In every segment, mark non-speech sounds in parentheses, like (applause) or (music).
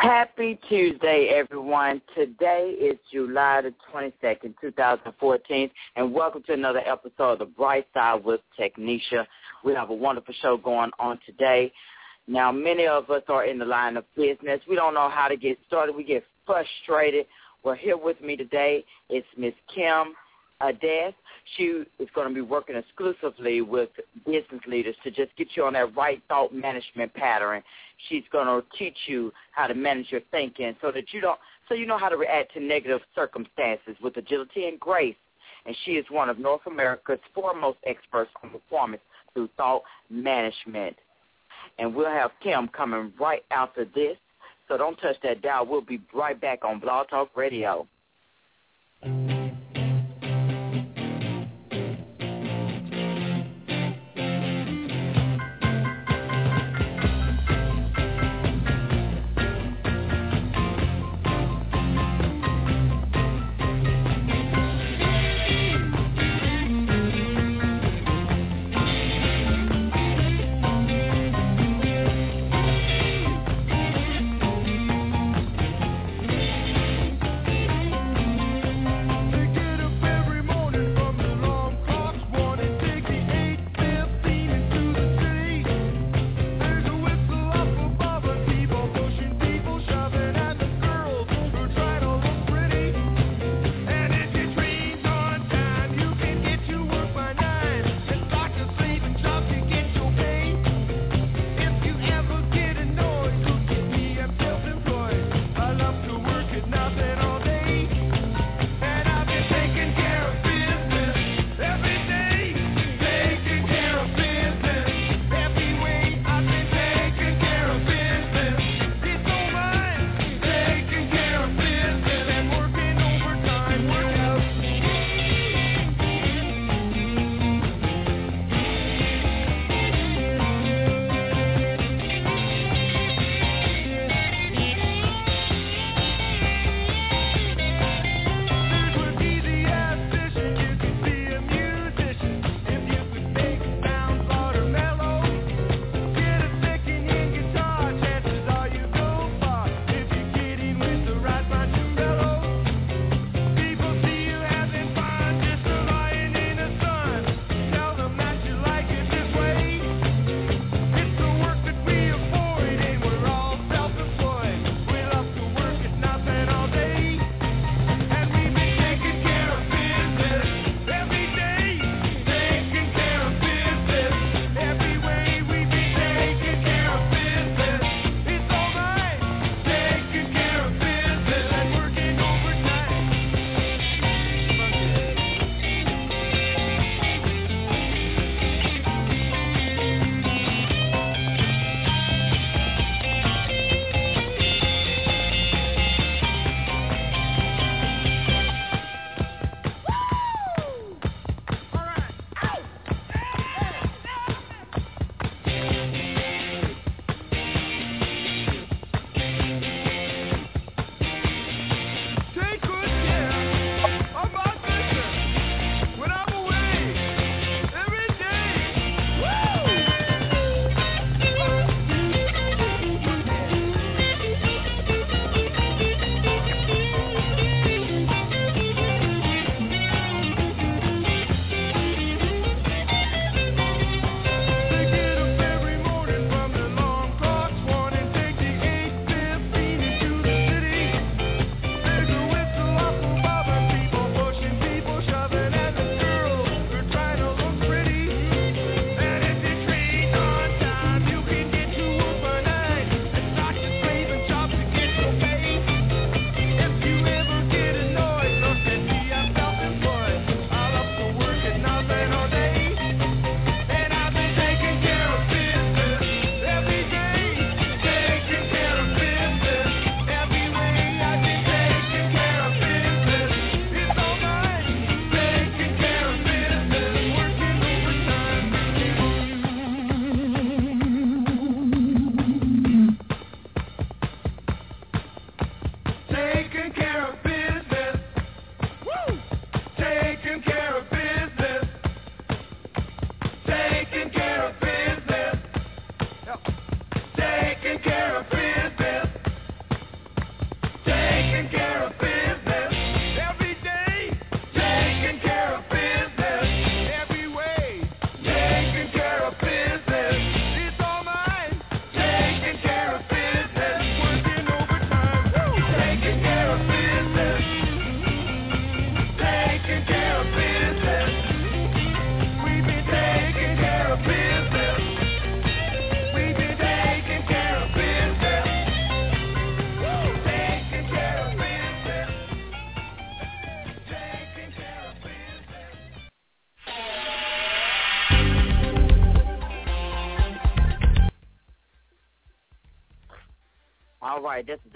Happy Tuesday, everyone. Today is July the 22nd, 2014, and welcome to another episode of The Bright Side with Technisha. We have a wonderful show going on today. Now, many of us are in the line of business. We don't know how to get started. We get frustrated. Well, here with me today is Miss Kim Ades. She is going to be working exclusively with business leaders to just get you on that right thought management pattern. She's going to teach you how to manage your thinking so that you don't, so you know how to react to negative circumstances with agility and grace. And she is one of North America's foremost experts on performance through thought management. And we'll have Kim coming right after this. So don't touch that dial. We'll be right back on Blog Talk Radio. All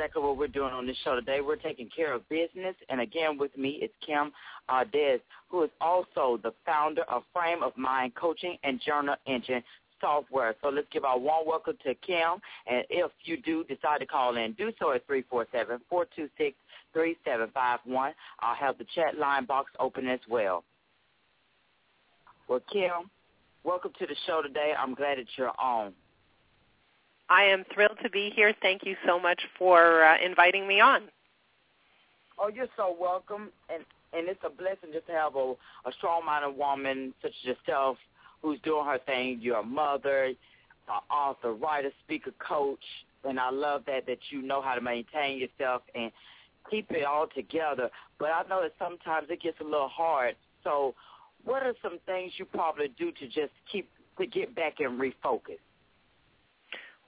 exactly what we're doing on this show today. We're taking care of business, and again, with me is Kim Ades, who is also the founder of Frame of Mind Coaching and Journal Engine software. So let's give our warm welcome to Kim, and if you do decide to call in, do so at three four seven four two six three seven five one. I'll have the chat line box open as well. Well, Kim, welcome to the show today. I'm glad that you're on. I am thrilled to be here. Thank you so much for uh, inviting me on. Oh, you're so welcome, and and it's a blessing just to have a, a strong-minded woman such as yourself who's doing her thing. You're a mother, an author, writer, speaker, coach, and I love that that you know how to maintain yourself and keep it all together. But I know that sometimes it gets a little hard. So, what are some things you probably do to just keep to get back and refocus?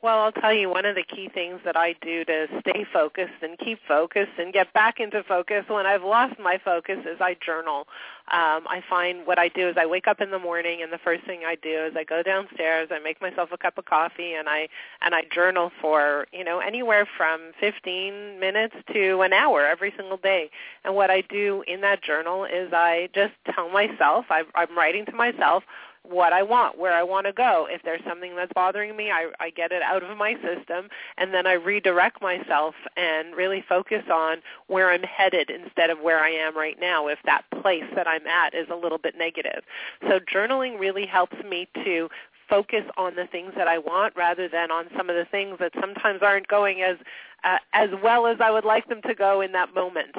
Well, I'll tell you one of the key things that I do to stay focused and keep focused and get back into focus when I've lost my focus is I journal. Um, I find what I do is I wake up in the morning and the first thing I do is I go downstairs, I make myself a cup of coffee and I and I journal for, you know, anywhere from 15 minutes to an hour every single day. And what I do in that journal is I just tell myself, I, I'm writing to myself what I want, where I want to go. If there's something that's bothering me, I, I get it out of my system, and then I redirect myself and really focus on where I'm headed instead of where I am right now if that place that I'm at is a little bit negative. So journaling really helps me to focus on the things that I want rather than on some of the things that sometimes aren't going as uh, as well as I would like them to go in that moment.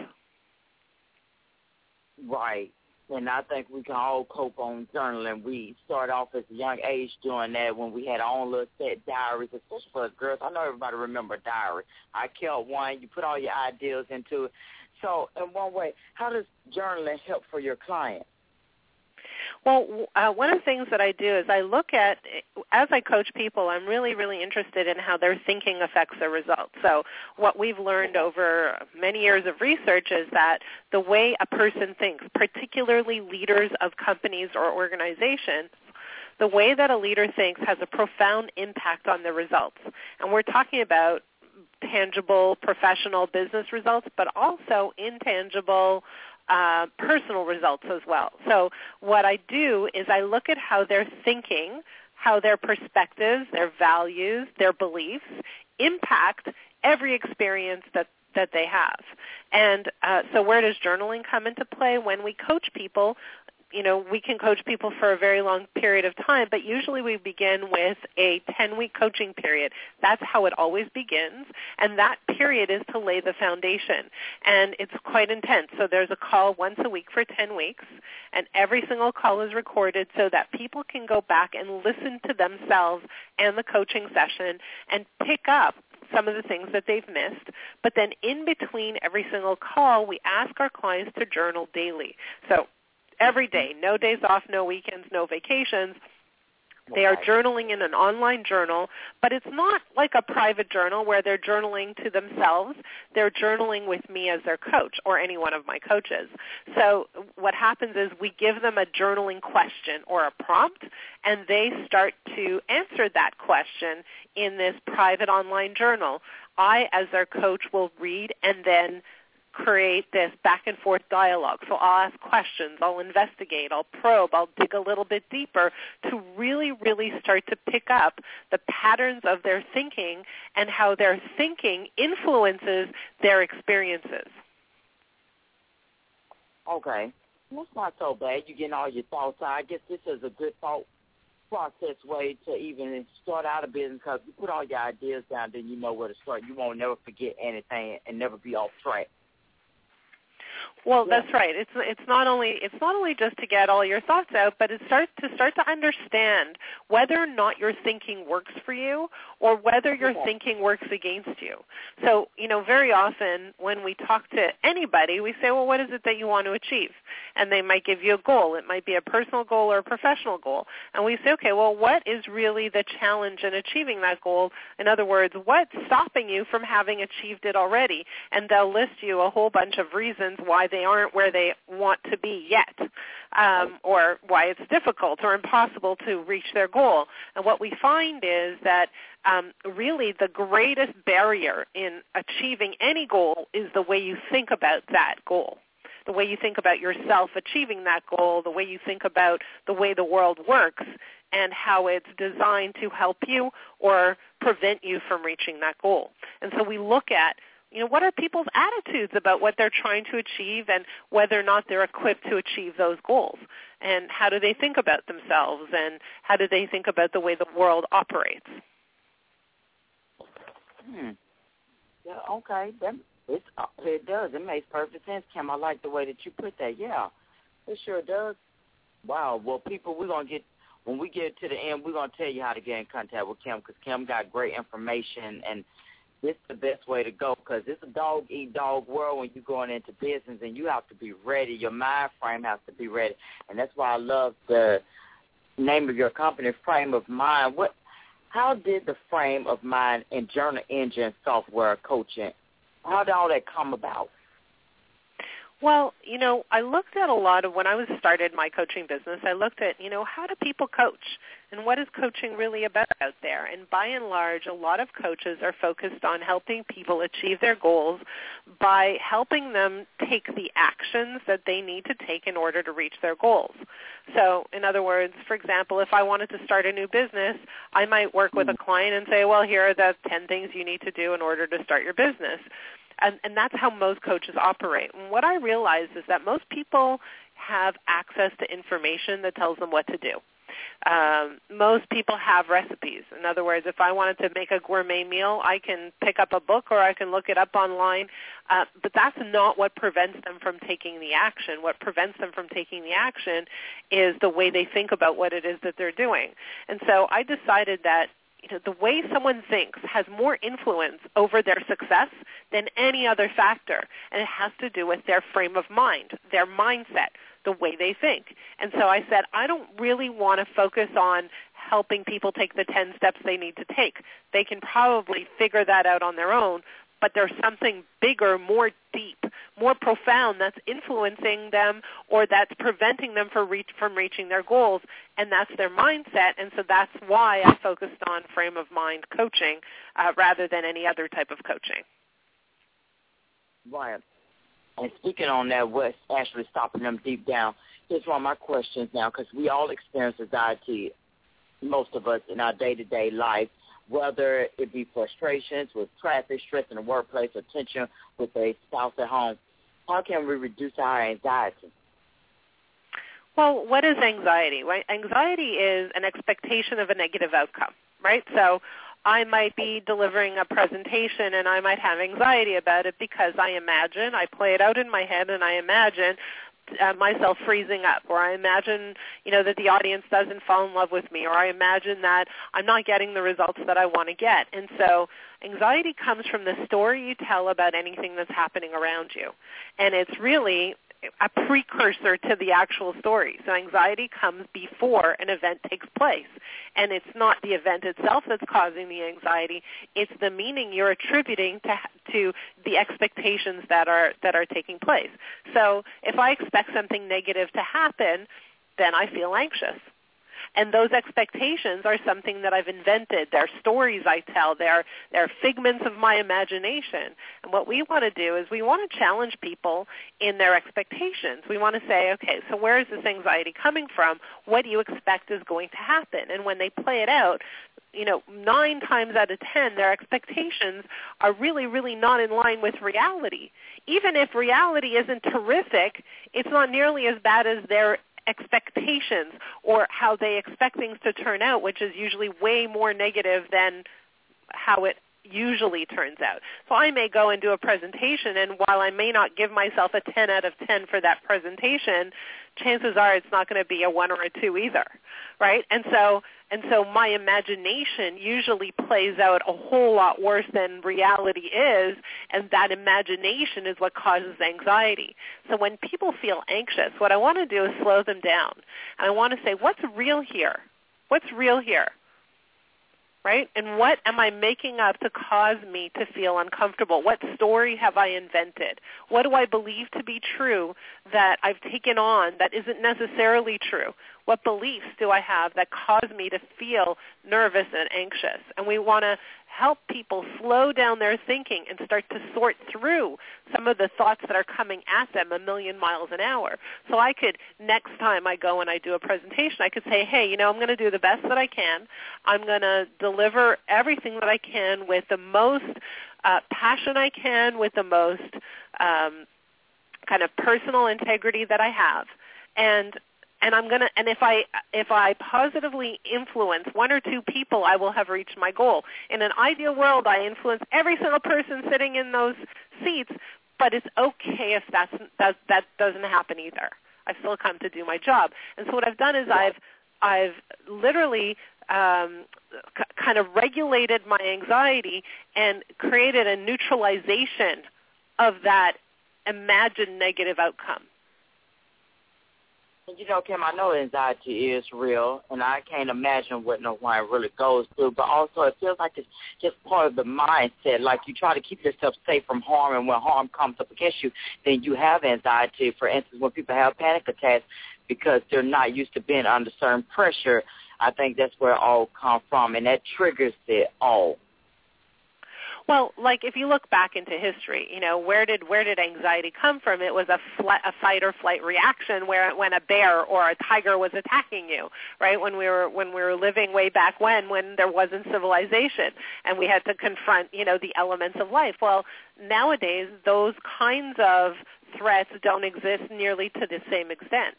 Right and I think we can all cope on journaling. We start off at a young age doing that when we had our own little set diaries, especially for girls. I know everybody remember diary. I kept one. You put all your ideas into it. So, in one way, how does journaling help for your clients? Well, uh, one of the things that I do is I look at, as I coach people, I'm really, really interested in how their thinking affects their results. So what we've learned over many years of research is that the way a person thinks, particularly leaders of companies or organizations, the way that a leader thinks has a profound impact on the results. And we're talking about tangible professional business results, but also intangible uh, personal results as well. So what I do is I look at how they're thinking, how their perspectives, their values, their beliefs impact every experience that that they have. And uh, so where does journaling come into play? When we coach people, you know, we can coach people for a very long period of time, but usually we begin with a 10-week coaching period. That's how it always begins, and that period is to lay the foundation. And it's quite intense. So there's a call once a week for 10 weeks, and every single call is recorded so that people can go back and listen to themselves and the coaching session and pick up some of the things that they've missed. But then in between every single call, we ask our clients to journal daily. So every day, no days off, no weekends, no vacations. They are journaling in an online journal, but it's not like a private journal where they're journaling to themselves. They're journaling with me as their coach or any one of my coaches. So what happens is we give them a journaling question or a prompt, and they start to answer that question in this private online journal. I, as their coach, will read and then create this back and forth dialogue. So I'll ask questions, I'll investigate, I'll probe, I'll dig a little bit deeper to really, really start to pick up the patterns of their thinking and how their thinking influences their experiences. Okay. That's not so bad. You're getting all your thoughts out. I guess this is a good thought process way to even start out a business because you put all your ideas down, then you know where to start. You won't never forget anything and never be off track. Well, yeah. that's right. It's it's not only it's not only just to get all your thoughts out, but it's start to start to understand whether or not your thinking works for you or whether your okay. thinking works against you. So, you know, very often when we talk to anybody, we say, "Well, what is it that you want to achieve?" And they might give you a goal. It might be a personal goal or a professional goal. And we say, "Okay, well, what is really the challenge in achieving that goal? In other words, what's stopping you from having achieved it already?" And they'll list you a whole bunch of reasons why they aren't where they want to be yet. um, or why it's difficult or impossible to reach their goal. And what we find is that um, really the greatest barrier in achieving any goal is the way you think about that goal the way you think about yourself achieving that goal, the way you think about the way the world works, and how it's designed to help you or prevent you from reaching that goal. And so we look at you know, what are people's attitudes about what they're trying to achieve and whether or not they're equipped to achieve those goals? And how do they think about themselves and how do they think about the way the world operates? Hmm. Yeah, okay. That it's, it does. It makes perfect sense, Kim. I like the way that you put that. Yeah, it sure does. Wow. Well, people, we're gonna get when we get to the end. We're gonna tell you how to get in contact with Kim because Kim got great information and it's the best way to go because it's a dog eat dog world when you're going into business and you have to be ready. Your mind frame has to be ready, and that's why I love the name of your company, Frame of Mind. What? How did the Frame of Mind and Journal Engine software coaching? How did all that come about? Well, you know, I looked at a lot of when I was started my coaching business. I looked at, you know, how do people coach, and what is coaching really about out there? And by and large, a lot of coaches are focused on helping people achieve their goals by helping them take the actions that they need to take in order to reach their goals. So, in other words, for example, if I wanted to start a new business, I might work with a hmm. client and say, "Well, here are the 10 things you need to do in order to start your business." And, and that's how most coaches operate. And what I realize is that most people have access to information that tells them what to do. Um, most people have recipes. In other words, if I wanted to make a gourmet meal, I can pick up a book or I can look it up online. Uh, but that's not what prevents them from taking the action. What prevents them from taking the action is the way they think about what it is that they're doing. And so I decided that you know, the way someone thinks has more influence over their success than any other factor. And it has to do with their frame of mind, their mindset, the way they think. And so I said, I don't really want to focus on helping people take the 10 steps they need to take. They can probably figure that out on their own, but there's something bigger, more deep, more profound that's influencing them or that's preventing them from, reach, from reaching their goals, and that's their mindset. And so that's why I focused on frame of mind coaching uh, rather than any other type of coaching. Right. And speaking on that, what's actually stopping them deep down? Here's one of my questions now, because we all experience anxiety, most of us in our day-to-day life whether it be frustrations with traffic, stress in the workplace, or tension with a spouse at home. How can we reduce our anxiety? Well, what is anxiety? Right? Anxiety is an expectation of a negative outcome, right? So I might be delivering a presentation and I might have anxiety about it because I imagine, I play it out in my head and I imagine uh, myself freezing up or I imagine, you know, that the audience doesn't fall in love with me or I imagine that I'm not getting the results that I want to get. And so anxiety comes from the story you tell about anything that's happening around you. And it's really a precursor to the actual story. So anxiety comes before an event takes place. And it's not the event itself that's causing the anxiety, it's the meaning you're attributing to to the expectations that are that are taking place. So if I expect something negative to happen, then I feel anxious. And those expectations are something that I've invented. They're stories I tell. They're, they're figments of my imagination. And what we want to do is we want to challenge people in their expectations. We want to say, okay, so where is this anxiety coming from? What do you expect is going to happen? And when they play it out, you know, nine times out of ten, their expectations are really, really not in line with reality. Even if reality isn't terrific, it's not nearly as bad as their expectations or how they expect things to turn out, which is usually way more negative than how it usually turns out. So I may go and do a presentation and while I may not give myself a 10 out of 10 for that presentation, chances are it's not going to be a 1 or a 2 either, right? And so and so my imagination usually plays out a whole lot worse than reality is, and that imagination is what causes anxiety. So when people feel anxious, what I want to do is slow them down. And I want to say, what's real here? What's real here? Right? And what am I making up to cause me to feel uncomfortable? What story have I invented? What do I believe to be true that I've taken on that isn't necessarily true? What beliefs do I have that cause me to feel nervous and anxious? And we want to help people slow down their thinking and start to sort through some of the thoughts that are coming at them a million miles an hour. So I could, next time I go and I do a presentation, I could say, hey, you know, I'm going to do the best that I can. I'm going to deliver everything that I can with the most uh, passion I can, with the most um, kind of personal integrity that I have. And and I'm to and if I if I positively influence one or two people, I will have reached my goal. In an ideal world, I influence every single person sitting in those seats, but it's okay if that's that that doesn't happen either. I still come to do my job. And so what I've done is I've I've literally um, c- kind of regulated my anxiety and created a neutralization of that imagined negative outcome. You know, Kim, I know anxiety is real, and I can't imagine what no one really goes through. But also, it feels like it's just part of the mindset. Like you try to keep yourself safe from harm, and when harm comes up against you, then you have anxiety. For instance, when people have panic attacks because they're not used to being under certain pressure, I think that's where it all comes from, and that triggers it all. Well, like if you look back into history, you know, where did where did anxiety come from? It was a fl- a fight or flight reaction where when a bear or a tiger was attacking you, right? When we were when we were living way back when when there wasn't civilization and we had to confront, you know, the elements of life. Well, nowadays those kinds of threats don't exist nearly to the same extent.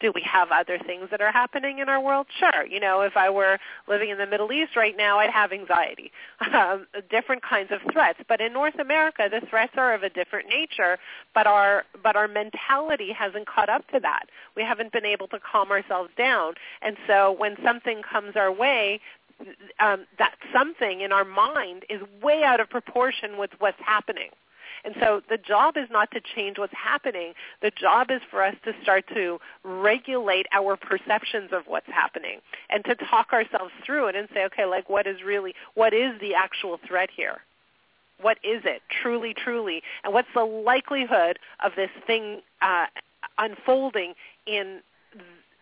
Do we have other things that are happening in our world? Sure. You know, if I were living in the Middle East right now, I'd have anxiety. (laughs) Um, different kinds of threats. But in North America, the threats are of a different nature, but our but our mentality hasn't caught up to that. We haven't been able to calm ourselves down. And so when something comes our way, um, that something in our mind is way out of proportion with what's happening. And so the job is not to change what's happening. The job is for us to start to regulate our perceptions of what's happening and to talk ourselves through it and say, okay, like what is really, what is the actual threat here? What is it, truly, truly? And what's the likelihood of this thing uh, unfolding in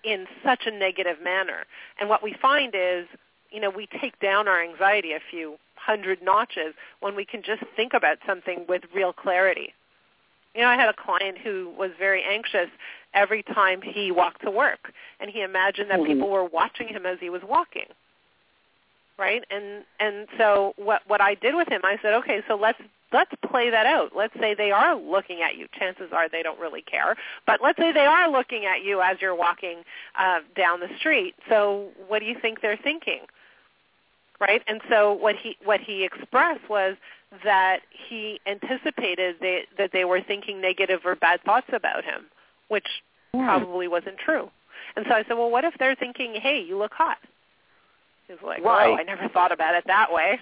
in such a negative manner? And what we find is, you know, we take down our anxiety a few hundred notches when we can just think about something with real clarity. You know, I had a client who was very anxious every time he walked to work, and he imagined that mm-hmm. people were watching him as he was walking. Right? And and so what what I did with him, I said, okay, so let's let's play that out. Let's say they are looking at you. Chances are they don't really care, but let's say they are looking at you as you're walking uh, down the street. So what do you think they're thinking? Right? And so what he what he expressed was that he anticipated they, that they were thinking negative or bad thoughts about him, which yeah. probably wasn't true. And so I said, well, what if they're thinking, hey, you look hot? He's like, right. oh, I never thought about it that way.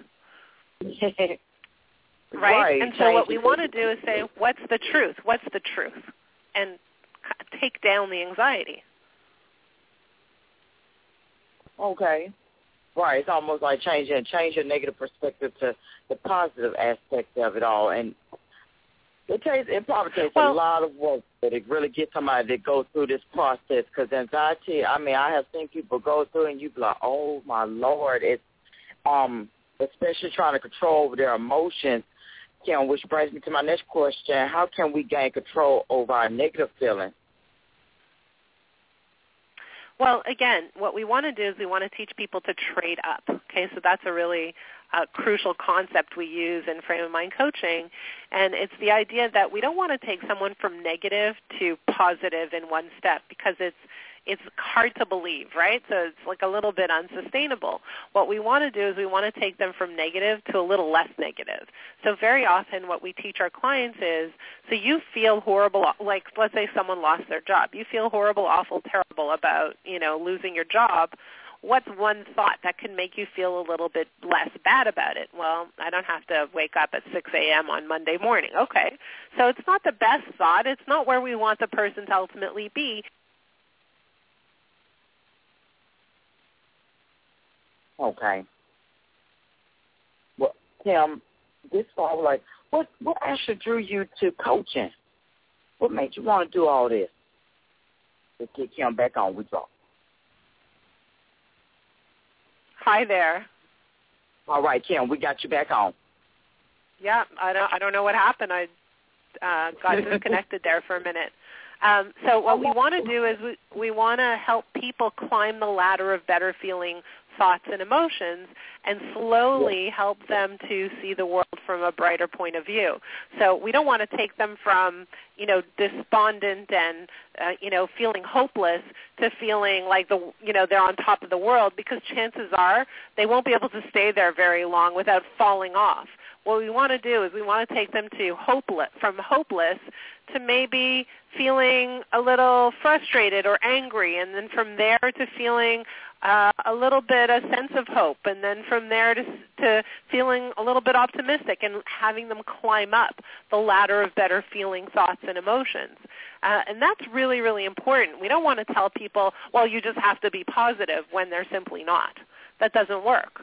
(laughs) right? right? And so what we want to do is say, what's the truth? What's the truth? And take down the anxiety. Okay. Right. It's almost like changing change your negative perspective to the positive aspect of it all. And it takes it probably takes well, a lot of work to really get somebody to go through this process because anxiety. I mean, I have seen people go through and you be like, oh my lord, it's um especially trying to control their emotions. Kim, which brings me to my next question: How can we gain control over our negative feelings? Well, again, what we want to do is we want to teach people to trade up. Okay, so that's a really uh, crucial concept we use in frame of mind coaching, and it's the idea that we don't want to take someone from negative to positive in one step because it's it's hard to believe, right? So it's like a little bit unsustainable. What we want to do is we want to take them from negative to a little less negative. So very often what we teach our clients is, so you feel horrible, like let's say someone lost their job. You feel horrible, awful, terrible about, you know, losing your job what's one thought that can make you feel a little bit less bad about it? Well, I don't have to wake up at 6 a.m. on Monday morning. Okay. So it's not the best thought. It's not where we want the person to ultimately be. Okay. Well, Tim, this fall, like, what what actually drew you to coaching? What made you want to do all this? Let's get Kim back on. We drop. Hi there. All right, Kim, we got you back on. Yeah, I don't I don't know what happened. I uh, got disconnected there for a minute. Um, so what we want to do is we, we want to help people climb the ladder of better feeling thoughts and emotions and slowly help them to see the world from a brighter point of view. So we don't want to take them from, you know, despondent and, uh, you know, feeling hopeless to feeling like the, you know, they're on top of the world because chances are they won't be able to stay there very long without falling off what we want to do is we want to take them to hopeless from hopeless to maybe feeling a little frustrated or angry and then from there to feeling uh, a little bit a sense of hope and then from there to to feeling a little bit optimistic and having them climb up the ladder of better feeling thoughts and emotions. Uh, and that's really really important. We don't want to tell people well you just have to be positive when they're simply not. That doesn't work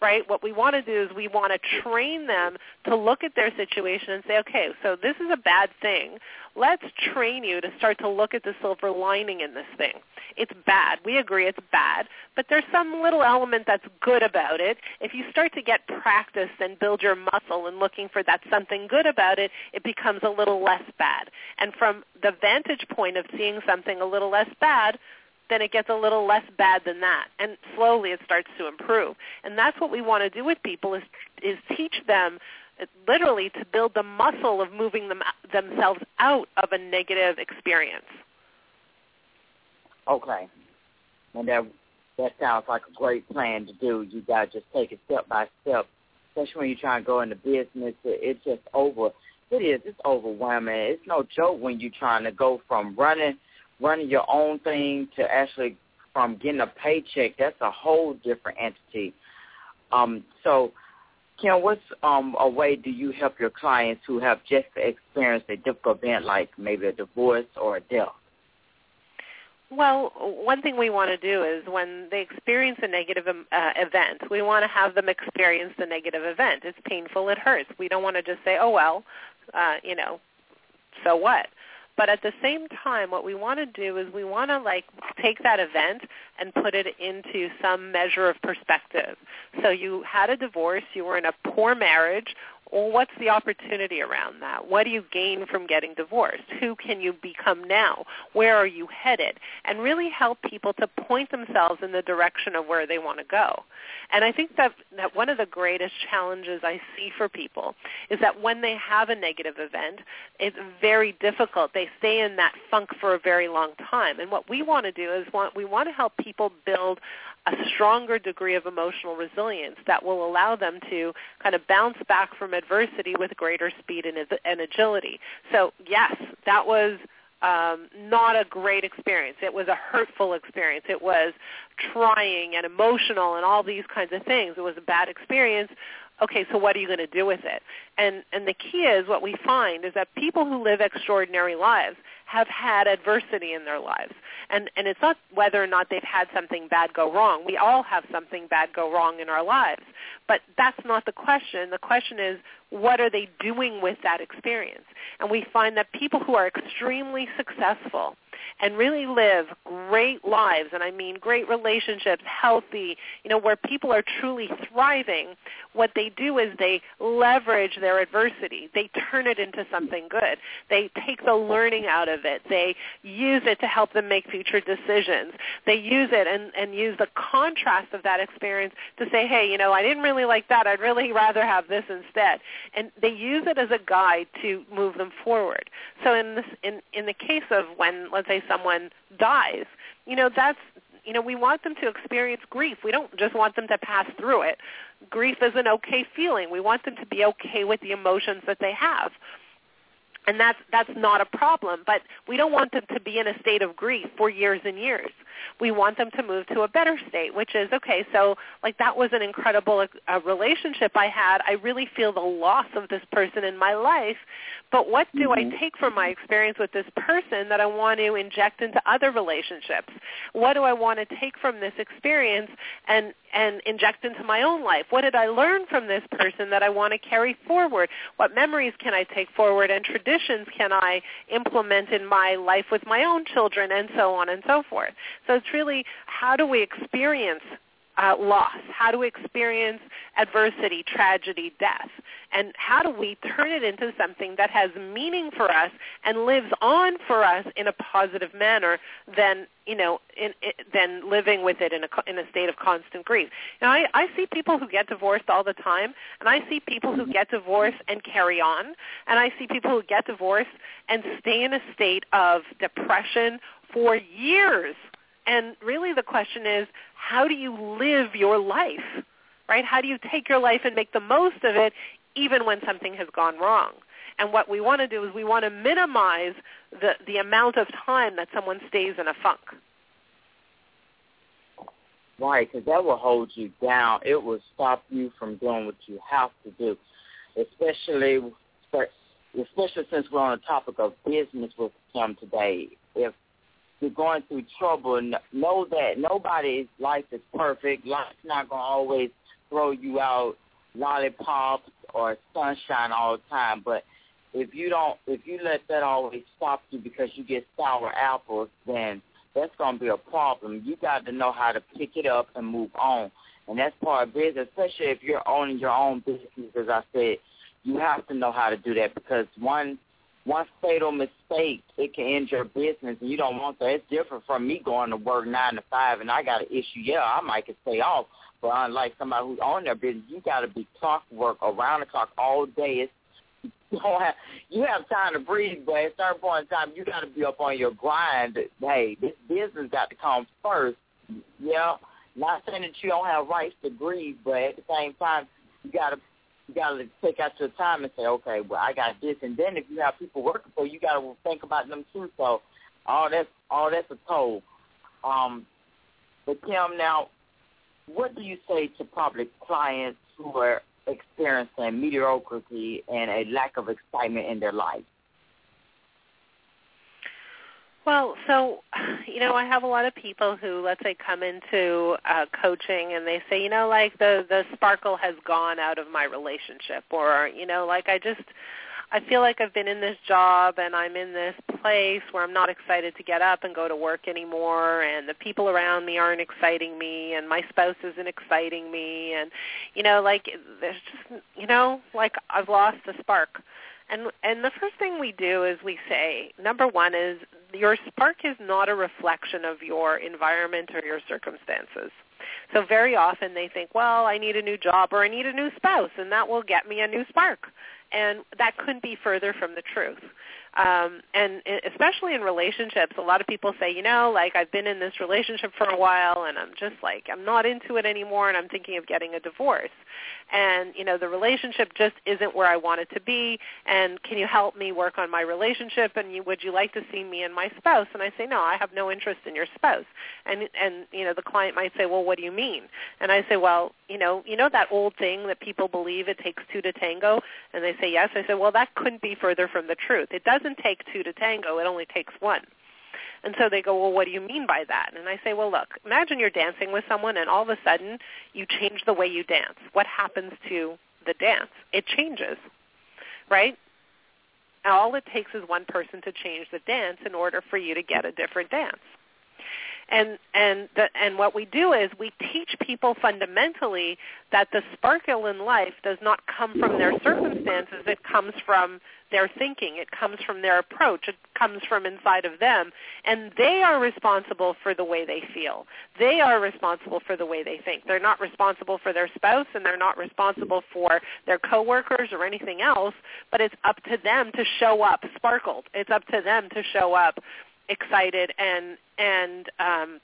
right? What we want to do is we want to train them to look at their situation and say, okay, so this is a bad thing. Let's train you to start to look at the silver lining in this thing. It's bad. We agree it's bad, but there's some little element that's good about it. If you start to get practice and build your muscle in looking for that something good about it, it becomes a little less bad. And from the vantage point of seeing something a little less bad, then it gets a little less bad than that, and slowly it starts to improve. And that's what we want to do with people is is teach them literally to build the muscle of moving them themselves out of a negative experience. Okay, and that that sounds like a great plan to do. You got to just take it step by step, especially when you're trying to go into business. It, it's just over. It is. It's overwhelming. It's no joke when you're trying to go from running running your own thing to actually from getting a paycheck, that's a whole different entity. Um, so, Kim, what's um, a way do you help your clients who have just experienced a difficult event like maybe a divorce or a death? Well, one thing we want to do is when they experience a negative um, uh, event, we want to have them experience the negative event. It's painful, it hurts. We don't want to just say, "Oh well, uh, you know, so what?" But at the same time, what we want to do is we want to like take that event and put it into some measure of perspective. So you had a divorce, you were in a poor marriage, well, what's the opportunity around that? What do you gain from getting divorced? Who can you become now? Where are you headed? And really help people to point themselves in the direction of where they want to go. And I think that, that one of the greatest challenges I see for people is that when they have a negative event, it's very difficult. They stay in that funk for a very long time. And what we want to do is want, we want to help people build a stronger degree of emotional resilience that will allow them to kind of bounce back from adversity with greater speed and, and agility. So yes, that was um, not a great experience. It was a hurtful experience. It was trying and emotional and all these kinds of things. It was a bad experience. Okay, so what are you going to do with it? And and the key is what we find is that people who live extraordinary lives have had adversity in their lives. And and it's not whether or not they've had something bad go wrong. We all have something bad go wrong in our lives. But that's not the question. The question is what are they doing with that experience? And we find that people who are extremely successful and really live great lives, and I mean great relationships, healthy, you know, where people are truly thriving, what they do is they leverage their adversity. They turn it into something good. They take the learning out of it. They use it to help them make future decisions. They use it and, and use the contrast of that experience to say, hey, you know, I didn't really like that. I'd really rather have this instead. And they use it as a guide to move them forward. So in this, in, in the case of when, let's say, someone dies, you know, that's you know, we want them to experience grief. We don't just want them to pass through it. Grief is an okay feeling. We want them to be okay with the emotions that they have. And that's that's not a problem, but we don't want them to be in a state of grief for years and years. We want them to move to a better state, which is, okay, so like that was an incredible uh, relationship I had. I really feel the loss of this person in my life, but what do mm-hmm. I take from my experience with this person that I want to inject into other relationships? What do I want to take from this experience and and inject into my own life? What did I learn from this person that I want to carry forward? What memories can I take forward and traditions can I implement in my life with my own children and so on and so forth? So it's really how do we experience uh, loss? How do we experience adversity, tragedy, death? And how do we turn it into something that has meaning for us and lives on for us in a positive manner than, you know, in, in, than living with it in a, in a state of constant grief? Now, I, I see people who get divorced all the time, and I see people who get divorced and carry on, and I see people who get divorced and stay in a state of depression for years and really the question is, how do you live your life? Right? How do you take your life and make the most of it even when something has gone wrong? And what we want to do is we want to minimize the, the amount of time that someone stays in a funk. Right, because that will hold you down. It will stop you from doing what you have to do, especially especially since we're on the topic of business with Kim today. If you're going through trouble, know that nobody's life is perfect. Life's not going to always throw you out lollipops or sunshine all the time. But if you don't, if you let that always stop you because you get sour apples, then that's going to be a problem. You got to know how to pick it up and move on. And that's part of business, especially if you're owning your own business. As I said, you have to know how to do that because one one fatal mistake, it can end your business, and you don't want that. It's different from me going to work nine to five, and I got an issue. Yeah, I might can stay off, but unlike somebody who's on their business, you got to be clockwork around the clock all day. It's (laughs) you don't have you have time to breathe, but at a certain point in time, you got to be up on your grind. Hey, this business got to come first. Yeah, not saying that you don't have rights to grieve, but at the same time, you got to you got to take out your time and say, okay, well, I got this, and then if you have people working for you, you got to think about them too. So all that's all that's a toll. Um, but Kim, now, what do you say to public clients who are experiencing mediocrity and a lack of excitement in their life? Well, so (sighs) you know, I have a lot of people who, let's say, come into uh, coaching and they say, you know, like the the sparkle has gone out of my relationship, or you know, like I just I feel like I've been in this job and I'm in this place where I'm not excited to get up and go to work anymore and the people around me aren't exciting me and my spouse isn't exciting me and you know like there's just you know like I've lost the spark. And and the first thing we do is we say number 1 is your spark is not a reflection of your environment or your circumstances. So very often they think, well, I need a new job or I need a new spouse, and that will get me a new spark. And that couldn't be further from the truth um, and especially in relationships, a lot of people say, you know, like I've been in this relationship for a while, and I'm just like I'm not into it anymore, and I'm thinking of getting a divorce. And you know, the relationship just isn't where I want it to be. And can you help me work on my relationship? And you, would you like to see me and my spouse? And I say, no, I have no interest in your spouse. And and you know, the client might say, well, what do you mean? And I say, well, you know, you know that old thing that people believe it takes two to tango, and they say yes. I say, well, that couldn't be further from the truth. It does doesn't take two to tango. It only takes one. And so they go, well, what do you mean by that? And I say, well, look, imagine you're dancing with someone and all of a sudden you change the way you dance. What happens to the dance? It changes, right? All it takes is one person to change the dance in order for you to get a different dance. And and the, and what we do is we teach people fundamentally that the sparkle in life does not come from their circumstances. It comes from their thinking. It comes from their approach. It comes from inside of them. And they are responsible for the way they feel. They are responsible for the way they think. They're not responsible for their spouse and they're not responsible for their coworkers or anything else, but it's up to them to show up sparkled. It's up to them to show up excited and and um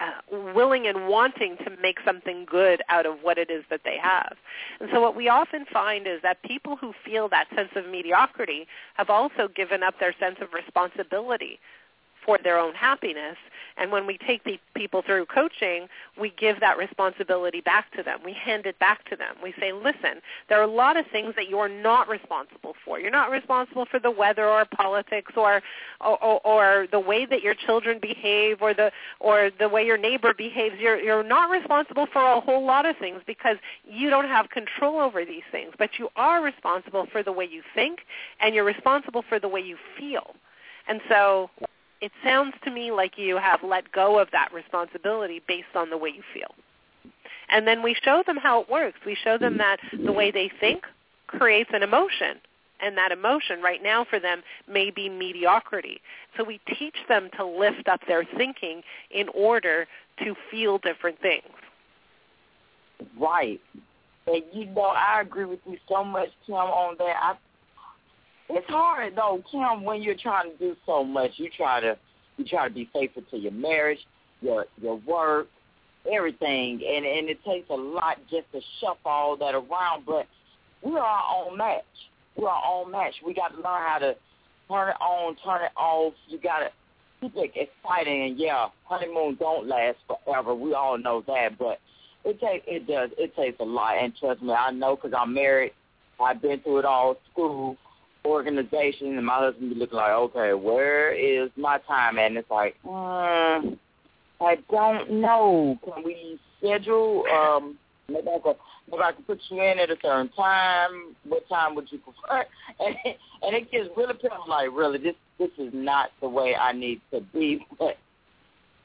uh, willing and wanting to make something good out of what it is that they have. And so what we often find is that people who feel that sense of mediocrity have also given up their sense of responsibility for their own happiness. And when we take the people through coaching, we give that responsibility back to them. We hand it back to them. We say, listen, there are a lot of things that you're not responsible for. You're not responsible for the weather or politics or, or, or the way that your children behave or the, or the way your neighbor behaves. You're, you're not responsible for a whole lot of things because you don't have control over these things. But you are responsible for the way you think and you're responsible for the way you feel. And so it sounds to me like you have let go of that responsibility based on the way you feel. And then we show them how it works. We show them that the way they think creates an emotion. And that emotion right now for them may be mediocrity. So we teach them to lift up their thinking in order to feel different things. Right. And you know, I agree with you so much, Kim, on that. I it's hard though, Kim, when you're trying to do so much. You try to you try to be faithful to your marriage, your your work, everything, and and it takes a lot just to shuffle all that around. But we are our own match. We're our own match. We got to learn how to turn it on, turn it off. You got to keep it exciting. And yeah, honeymoon don't last forever. We all know that, but it takes it does. It takes a lot. And trust me, I know because I'm married. I've been through it all. School organization, and my husband be looking like, okay, where is my time? at? And it's like, mm, I don't know. Can we schedule? Um, maybe I could, maybe I could put you in at a certain time. What time would you prefer? (laughs) And, and it gets really tough. Like, really, this this is not the way I need to be. (laughs) But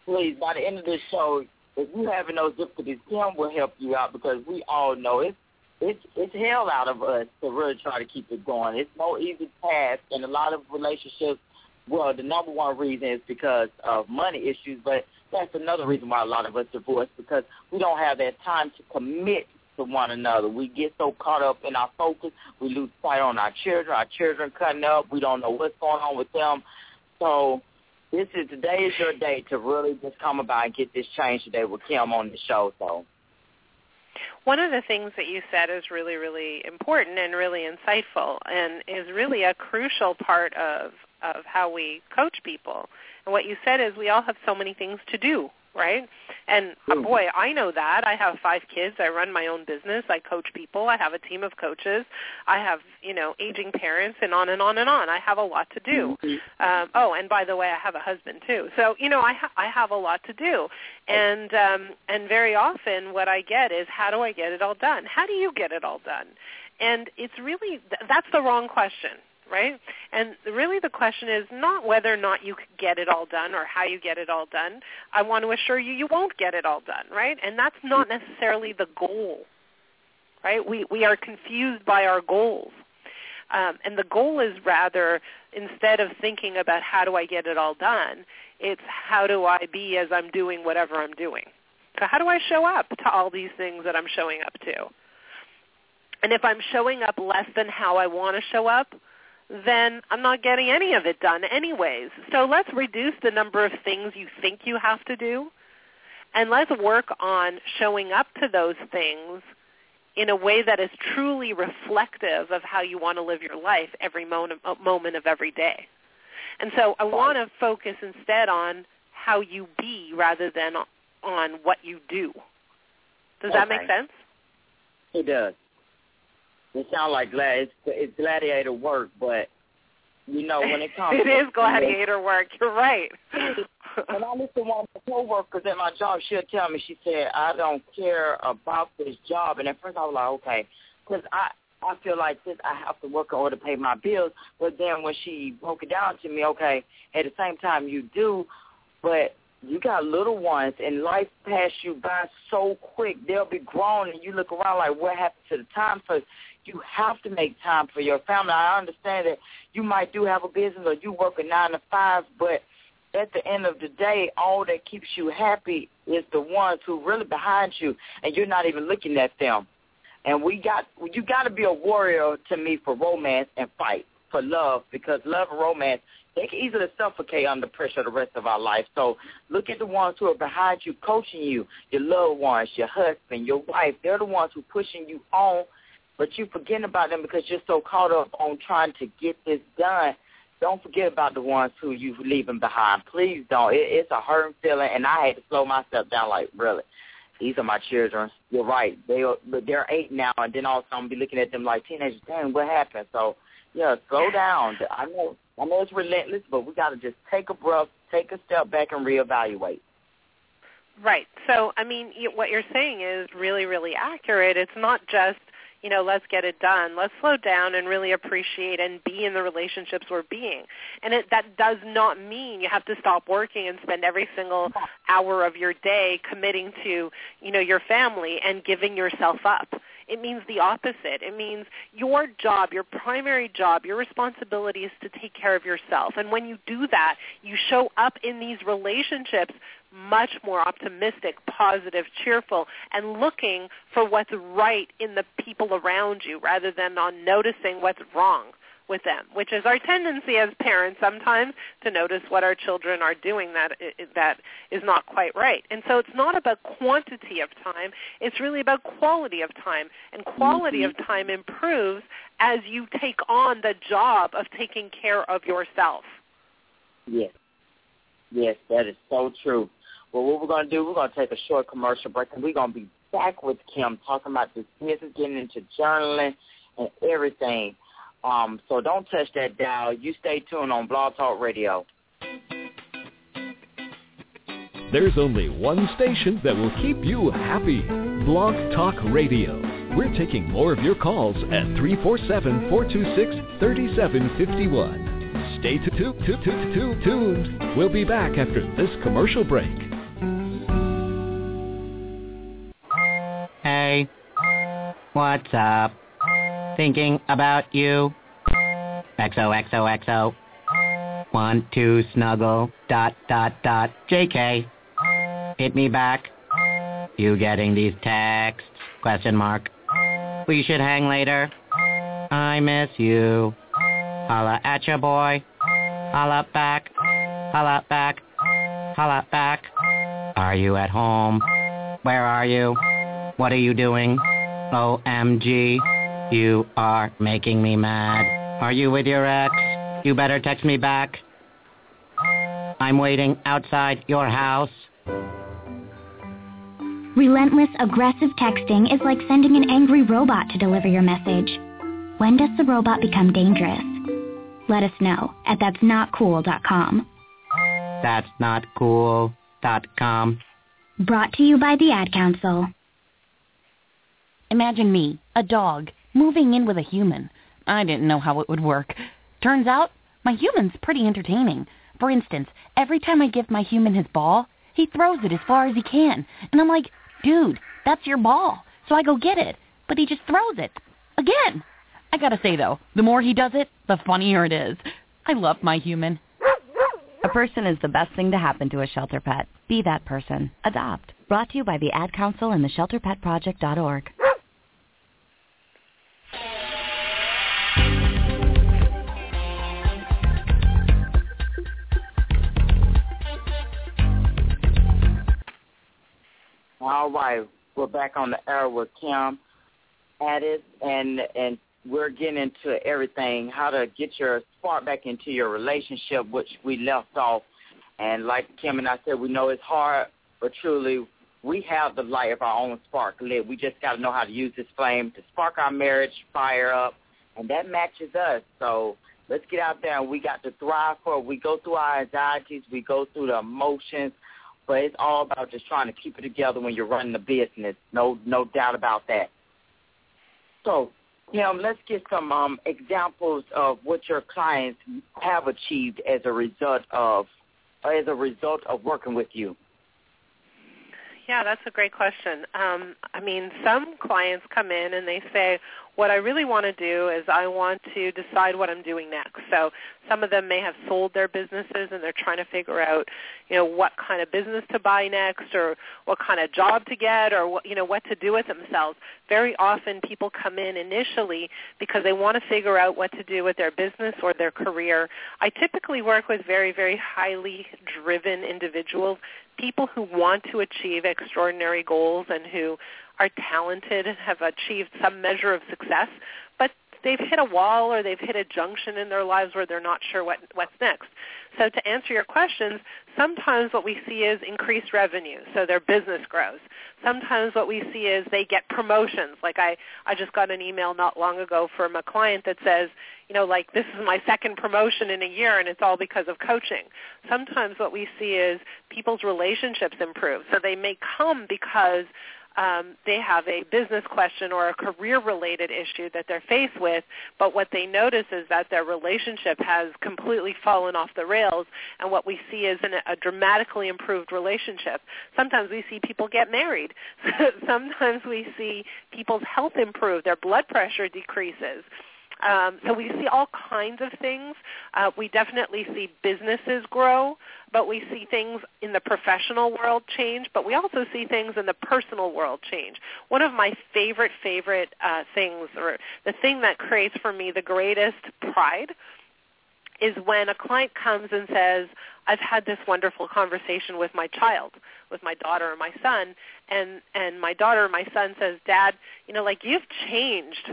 please, by the end of this show, if you're having those difficulties, Kim will help you out because we all know it's it's it's hell out of us to really try to keep it going. It's no easy task, and a lot of relationships. Well, the number one reason is because of money issues, but that's another reason why a lot of us divorce because we don't have that time to commit to one another. We get so caught up in our focus, we lose sight on our children. Our children cutting up. We don't know what's going on with them. So this is today is your day to really just come about and get this change today with Kim on the show. So one of the things that you said is really, really important and really insightful and is really a crucial part of, of how we coach people. And what you said is we all have so many things to do right? And uh, boy, I know that. I have five kids. I run my own business. I coach people. I have a team of coaches. I have, you know, aging parents and on and on and on. I have a lot to do. Mm-hmm. Um, oh, and by the way, I have a husband too. So, you know, I ha- I have a lot to do. And um and very often what I get is how do I get it all done? How do you get it all done? And it's really that's the wrong question right? And really the question is not whether or not you could get it all done or how you get it all done. I want to assure you you won't get it all done, right? And that's not necessarily the goal, right? We, we are confused by our goals. Um, and the goal is rather, instead of thinking about how do I get it all done, it's how do I be as I'm doing whatever I'm doing. So how do I show up to all these things that I'm showing up to? And if I'm showing up less than how I want to show up, then I'm not getting any of it done anyways. So let's reduce the number of things you think you have to do, and let's work on showing up to those things in a way that is truly reflective of how you want to live your life every uh, moment of every day. And so I want to focus instead on how you be rather than on what you do. Does okay. that make sense? It does. It sounds like glad it's, it's gladiator work, but you know when it comes, (laughs) it is gladiator work. You're right. (laughs) when I listen to one of my coworkers at my job, she'll tell me. She said, "I don't care about this job," and at first I was like, "Okay," because I I feel like this I have to work in order to pay my bills. But then when she broke it down to me, okay, at the same time you do, but you got little ones and life pass you by so quick. They'll be grown and you look around like what happened to the time? So you have to make time for your family. I understand that you might do have a business or you work a nine to five, but at the end of the day, all that keeps you happy is the ones who really behind you, and you're not even looking at them. And we got you got to be a warrior to me for romance and fight for love because love and romance they can easily suffocate under pressure the rest of our life. So look at the ones who are behind you, coaching you, your loved ones, your husband, your wife. They're the ones who pushing you on but you forget about them because you're so caught up on trying to get this done don't forget about the ones who you're leaving behind. Please don't. It, it's a hurting feeling, and I had to slow myself down. Like, really, these are my children. You're right. They are, but they're eight now, and then all of a sudden, I'll be looking at them like teenagers. Dang, what happened? So, yeah, slow down. I know, I know it's relentless, but we got to just take a breath, take a step back, and reevaluate. Right. So, I mean, what you're saying is really, really accurate. It's not just you know, let's get it done. Let's slow down and really appreciate and be in the relationships we're being. And it, that does not mean you have to stop working and spend every single hour of your day committing to, you know, your family and giving yourself up. It means the opposite. It means your job, your primary job, your responsibility is to take care of yourself. And when you do that, you show up in these relationships much more optimistic, positive, cheerful, and looking for what's right in the people around you rather than on noticing what's wrong with them, which is our tendency as parents sometimes to notice what our children are doing that that is not quite right. And so it's not about quantity of time, it's really about quality of time. And quality mm-hmm. of time improves as you take on the job of taking care of yourself. Yes. Yes, that is so true. Well, what we're going to do, we're going to take a short commercial break, and we're going to be back with Kim talking about this Smiths getting into journaling and everything. Um, so don't touch that dial. You stay tuned on Blog Talk Radio. There's only one station that will keep you happy. Blog Talk Radio. We're taking more of your calls at 347-426-3751. Stay tuned. We'll be back after this commercial break. Hey, what's up? Thinking about you. XOXOXO. Want to snuggle. Dot dot dot. JK. Hit me back. You getting these texts? Question mark. We should hang later. I miss you. Holla at your boy. Holla back. Holla back. Holla back. Are you at home? Where are you? What are you doing? OMG. You are making me mad. Are you with your ex? You better text me back. I'm waiting outside your house. Relentless, aggressive texting is like sending an angry robot to deliver your message. When does the robot become dangerous? Let us know at that'snotcool.com. That's not cool.com. Brought to you by the Ad Council. Imagine me, a dog, moving in with a human. I didn't know how it would work. Turns out, my human's pretty entertaining. For instance, every time I give my human his ball, he throws it as far as he can. And I'm like, dude, that's your ball. So I go get it. But he just throws it. Again. I gotta say though, the more he does it, the funnier it is. I love my human. A person is the best thing to happen to a shelter pet. Be that person. Adopt. Brought to you by the Ad Council and the ShelterPetProject.org. All right, we're back on the air with Kim Ades, and and we're getting into everything, how to get your spark back into your relationship, which we left off. And like Kim and I said, we know it's hard, but truly we have the light of our own spark lit. We just got to know how to use this flame to spark our marriage, fire up, and that matches us. So let's get out there and we got to thrive for it. We go through our anxieties, we go through the emotions, but it's all about just trying to keep it together when you're running a business. No, no doubt about that. So, Kim, let's get some um, examples of what your clients have achieved as a result of as a result of working with you. Yeah, that's a great question. Um, I mean, some clients come in and they say, what I really want to do is I want to decide what I'm doing next. So some of them may have sold their businesses and they're trying to figure out, you know, what kind of business to buy next or what kind of job to get or what, you know, what to do with themselves. Very often people come in initially because they want to figure out what to do with their business or their career. I typically work with very, very highly driven individuals, people who want to achieve extraordinary goals and who are talented and have achieved some measure of success, but they've hit a wall or they've hit a junction in their lives where they're not sure what what's next. So to answer your questions, sometimes what we see is increased revenue, so their business grows. Sometimes what we see is they get promotions. Like I, I just got an email not long ago from a client that says, you know, like this is my second promotion in a year and it's all because of coaching. Sometimes what we see is people's relationships improve. So they may come because um, they have a business question or a career-related issue that they're faced with, but what they notice is that their relationship has completely fallen off the rails, and what we see is an, a dramatically improved relationship. Sometimes we see people get married. (laughs) Sometimes we see people's health improve. Their blood pressure decreases. Um, so we see all kinds of things. Uh, we definitely see businesses grow, but we see things in the professional world change, but we also see things in the personal world change. One of my favorite, favorite uh, things, or the thing that creates for me the greatest pride, is when a client comes and says, I've had this wonderful conversation with my child, with my daughter or my son, and, and my daughter or my son says, Dad, you know, like you've changed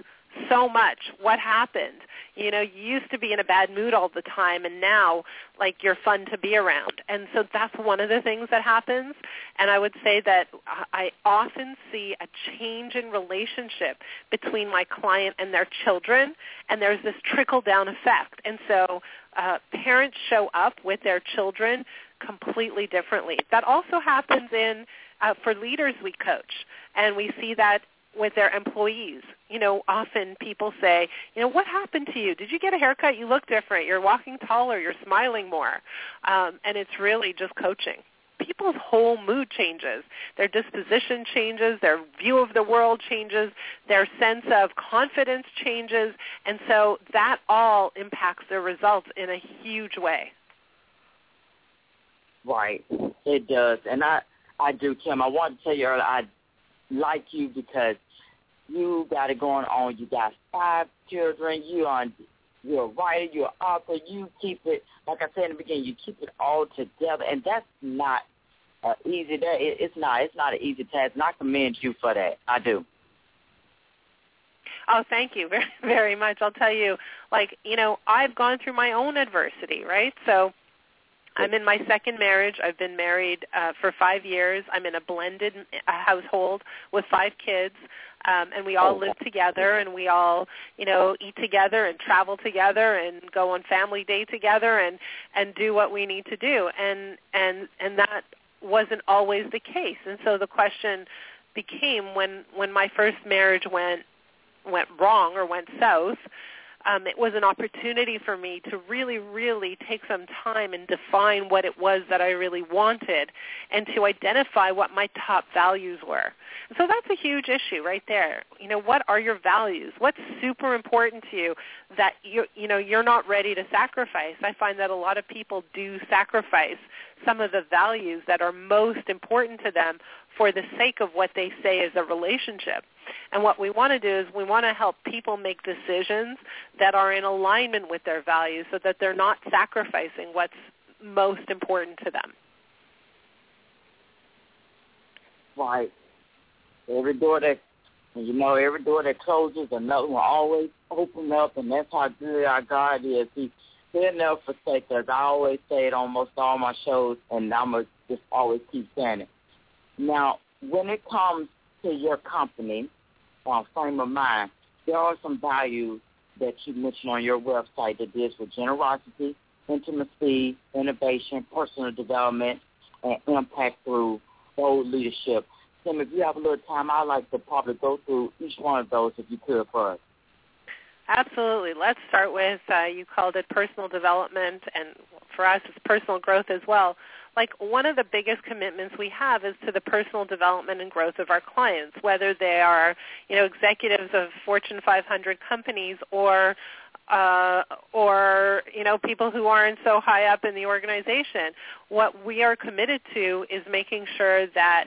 so much. What happened? You know, you used to be in a bad mood all the time and now like you're fun to be around. And so that's one of the things that happens. And I would say that I often see a change in relationship between my client and their children and there's this trickle down effect. And so uh, parents show up with their children completely differently. That also happens in uh, for leaders we coach, and we see that with their employees. You know, often people say, you know, what happened to you? Did you get a haircut? You look different. You're walking taller. You're smiling more. Um, and it's really just coaching. People's whole mood changes. Their disposition changes. Their view of the world changes. Their sense of confidence changes. And so that all impacts their results in a huge way. Right. It does. And I, I do, Kim. I want to tell you earlier, I like you because you got it going on. You got five children. You on you're a writer, you're an author. You keep it like I said in the beginning. You keep it all together, and that's not uh, easy. That it, it's not. It's not an easy task. And I commend you for that. I do. Oh, thank you (laughs) very very much. I'll tell you, like you know, I've gone through my own adversity, right? So I'm in my second marriage. I've been married uh, for five years. I'm in a blended uh, household with five kids, um, and we all live together, and we all, you know, eat together and travel together and go on family day together and and do what we need to do. And and and that wasn't always the case. And so the question became when when my first marriage went went wrong or went south um, it was an opportunity for me to really, really take some time and define what it was that I really wanted and to identify what my top values were. so that's a huge issue right there. You know, what are your values? What's super important to you that you you know you're not ready to sacrifice? I find that a lot of people do sacrifice some of the values that are most important to them for the sake of what they say is a relationship. And what we want to do is we want to help people make decisions that are in alignment with their values so that they're not sacrificing what's most important to them. Right. Every door that, you know, every door that closes, another one always open up, and that's how good our God is. He, he'll never forsake us. I always say it almost all my shows, and I'm to just always keep saying it. Now, when it comes to your company, uh, frame of mind, there are some values that you mentioned on your website that deals with generosity, intimacy, innovation, personal development, and impact through bold leadership. Kim, if you have a little time, I'd like to probably go through each one of those if you could for us. Absolutely. Let's start with, uh, you called it personal development, and for us it's personal growth as well like one of the biggest commitments we have is to the personal development and growth of our clients, whether they are, you know, executives of Fortune 500 companies or uh, or you know people who aren't so high up in the organization. What we are committed to is making sure that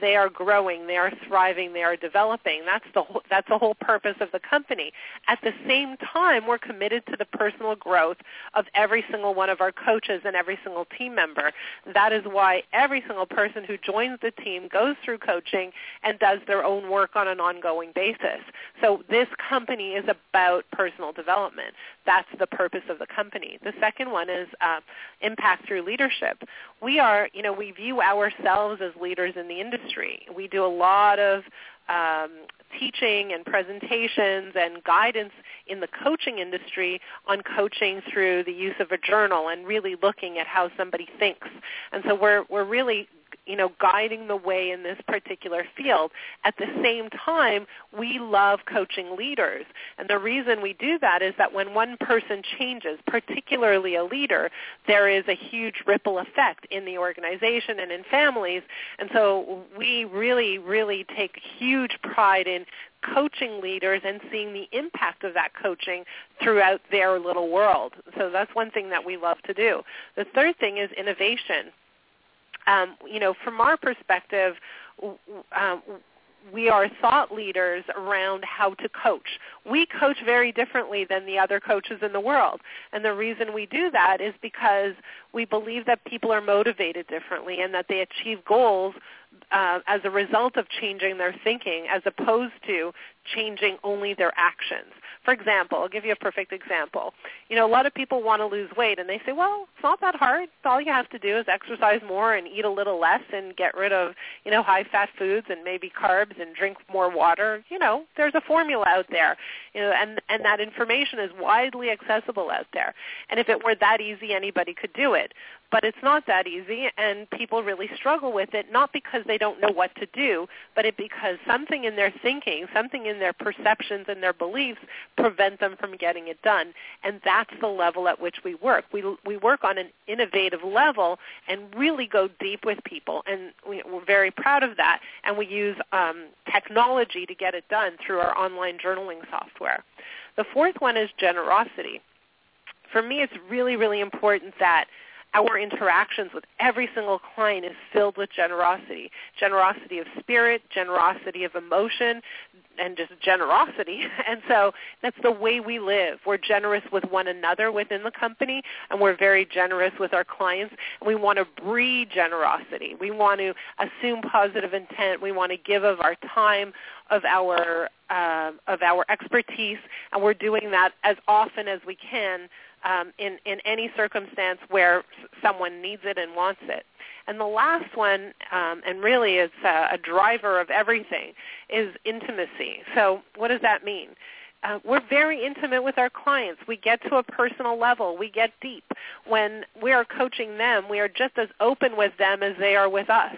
they are growing, they are thriving, they are developing. That's the whole, that's the whole purpose of the company. At the same time, we're committed to the personal growth of every single one of our coaches and every single team member. That is why every single person who joins the team goes through coaching and does their own work on an ongoing basis. So this company is about personal development. That's the purpose of the company. The second one is uh, impact through leadership. We are, you know, we view ourselves as leaders in the industry. We do a lot of um, teaching and presentations and guidance in the coaching industry on coaching through the use of a journal and really looking at how somebody thinks. And so we're we're really you know, guiding the way in this particular field. At the same time, we love coaching leaders. And the reason we do that is that when one person changes, particularly a leader, there is a huge ripple effect in the organization and in families. And so we really, really take huge pride in coaching leaders and seeing the impact of that coaching throughout their little world. So that's one thing that we love to do. The third thing is innovation um, you know, from our perspective, um, we are thought leaders around how to coach. We coach very differently than the other coaches in the world. And the reason we do that is because we believe that people are motivated differently and that they achieve goals uh, as a result of changing their thinking as opposed to changing only their actions. For example, I'll give you a perfect example. You know, a lot of people want to lose weight and they say, well, it's not that hard. All you have to do is exercise more and eat a little less and get rid of, you know, high-fat foods and maybe carbs and drink more water. You know, there's a formula out there. You know, and and that information is widely accessible out there. And if it were that easy, anybody could do it but it's not that easy and people really struggle with it not because they don't know what to do but it because something in their thinking something in their perceptions and their beliefs prevent them from getting it done. And that's the level at which we work. We we work on an innovative level and really go deep with people and we, are very proud of that. And we use um, technology to get it done through our online journaling software. The fourth one is generosity. For me it's really really important that our interactions with every single client is filled with generosity. Generosity of spirit, generosity of emotion, and just generosity. (laughs) And so that's the way we live. We're generous with one another within the company, and we're very generous with our clients. We want to breed generosity. We want to assume positive intent. We want to give of our time, of our uh, of our expertise, and we're doing that as often as we can um, in, in any circumstance where someone needs it and wants it. And the last one, um, and really is a, a driver of everything, is intimacy. So what does that mean? Uh, we're very intimate with our clients. We get to a personal level. We get deep. When we are coaching them, we are just as open with them as they are with us.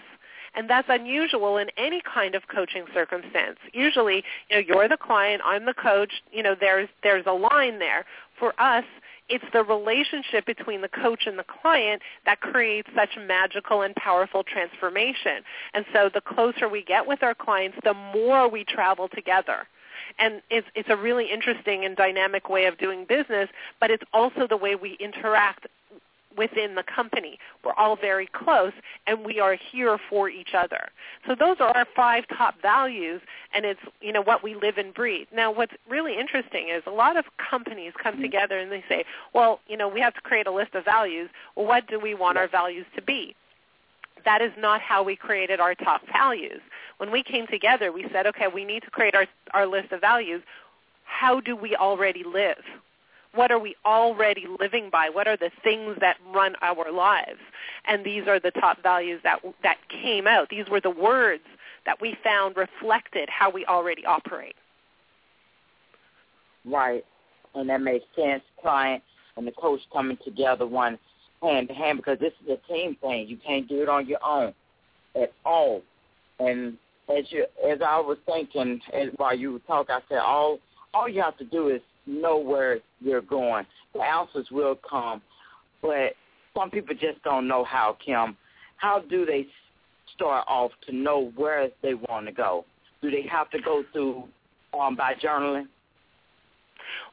And that's unusual in any kind of coaching circumstance. Usually, you know, you're the client, I'm the coach, you know, there's there's a line there. For us, it's the relationship between the coach and the client that creates such magical and powerful transformation. And so the closer we get with our clients, the more we travel together. And it's, it's a really interesting and dynamic way of doing business, but it's also the way we interact within the company. We're all very close, and we are here for each other. So those are our five top values, and it's you know what we live and breathe. Now, what's really interesting is a lot of companies come mm-hmm. together and they say, well, you know, we have to create a list of values. Well, what do we want our values to be? That is not how we created our top values. When we came together, we said, okay, we need to create our, our list of values. How do we already live? What are we already living by? What are the things that run our lives? And these are the top values that that came out. These were the words that we found reflected how we already operate. Right, and that makes sense. Client and the coach coming together one hand to hand because this is a team thing. You can't do it on your own at all. And as you as I was thinking as while you were talking, I said all all you have to do is know where you're going. The answers will come, but some people just don't know how, Kim. How do they start off to know where they want to go? Do they have to go through um, by journaling?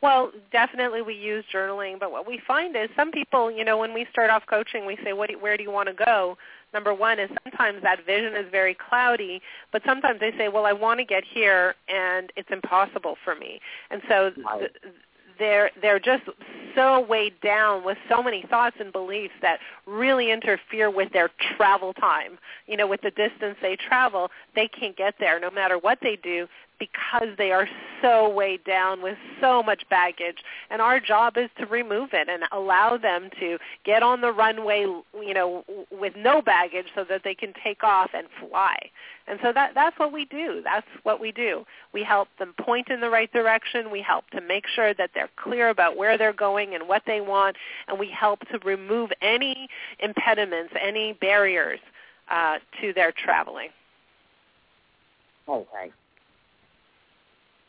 Well, definitely we use journaling, but what we find is some people, you know, when we start off coaching, we say, "What? Where do you want to go?" Number one is sometimes that vision is very cloudy, but sometimes they say, "Well, I want to get here, and it's impossible for me." And so th- they're they're just so weighed down with so many thoughts and beliefs that really interfere with their travel time. You know, with the distance they travel, they can't get there no matter what they do because they are so weighed down with so much baggage. And our job is to remove it and allow them to get on the runway you know with no baggage so that they can take off and fly. And so that that's what we do. That's what we do. We help them point in the right direction. We help to make sure that they're clear about where they're going and what they want. And we help to remove any impediments any barriers uh, to their traveling. Okay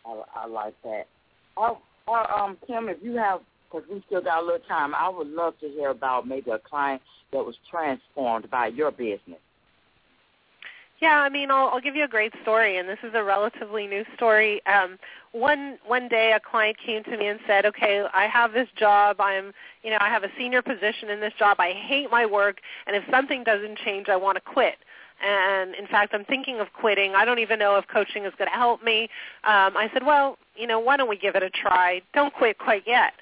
I, I like that. Oh, uh, um, Kim, if you have, because we still got a little time, I would love to hear about maybe a client that was transformed by your business. Yeah, I mean, I'll, I'll give you a great story, and this is a relatively new story. Um, one one day, a client came to me and said, "Okay, I have this job. I'm, you know, I have a senior position in this job. I hate my work, and if something doesn't change, I want to quit." And in fact i'm thinking of quitting. I don't even know if coaching is going to help me. Um, i said well you know why don't we give it a try? Don't quit quite yet.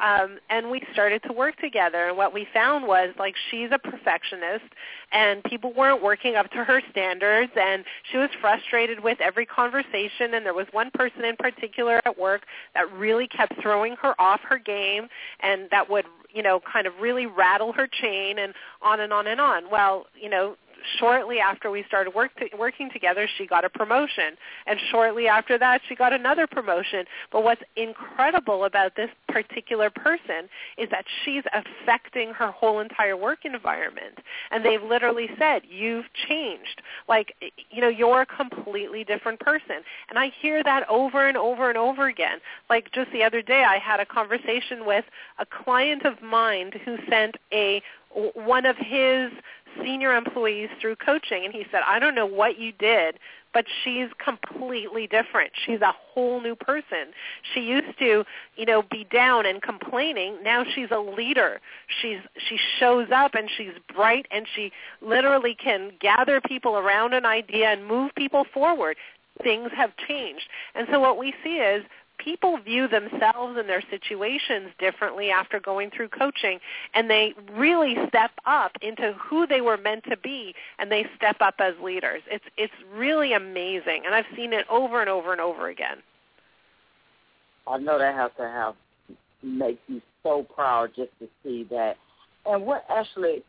Um, and we started to work together. And what we found was like she's a perfectionist and people weren't working up to her standards and she was frustrated with every conversation. And there was one person in particular at work that really kept throwing her off her game and that would you know kind of really rattle her chain and on and on and on. Well you know shortly after we started work to, working together, she got a promotion. And shortly after that, she got another promotion. But what's incredible about this particular person is that she's affecting her whole entire work environment. And they've literally said, you've changed. Like, you know, you're a completely different person. And I hear that over and over and over again. Like just the other day, I had a conversation with a client of mine who sent a one of his senior employees through coaching and he said, I don't know what you did, but she's completely different. She's a whole new person. She used to, you know, be down and complaining. Now she's a leader. She's she shows up and she's bright and she literally can gather people around an idea and move people forward. Things have changed. And so what we see is people view themselves and their situations differently after going through coaching and they really step up into who they were meant to be and they step up as leaders. It's it's really amazing and I've seen it over and over and over again. I know that has to have make you so proud just to see that. And what actually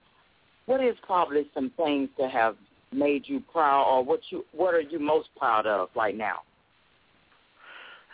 what is probably some things that have made you proud or what you what are you most proud of right now?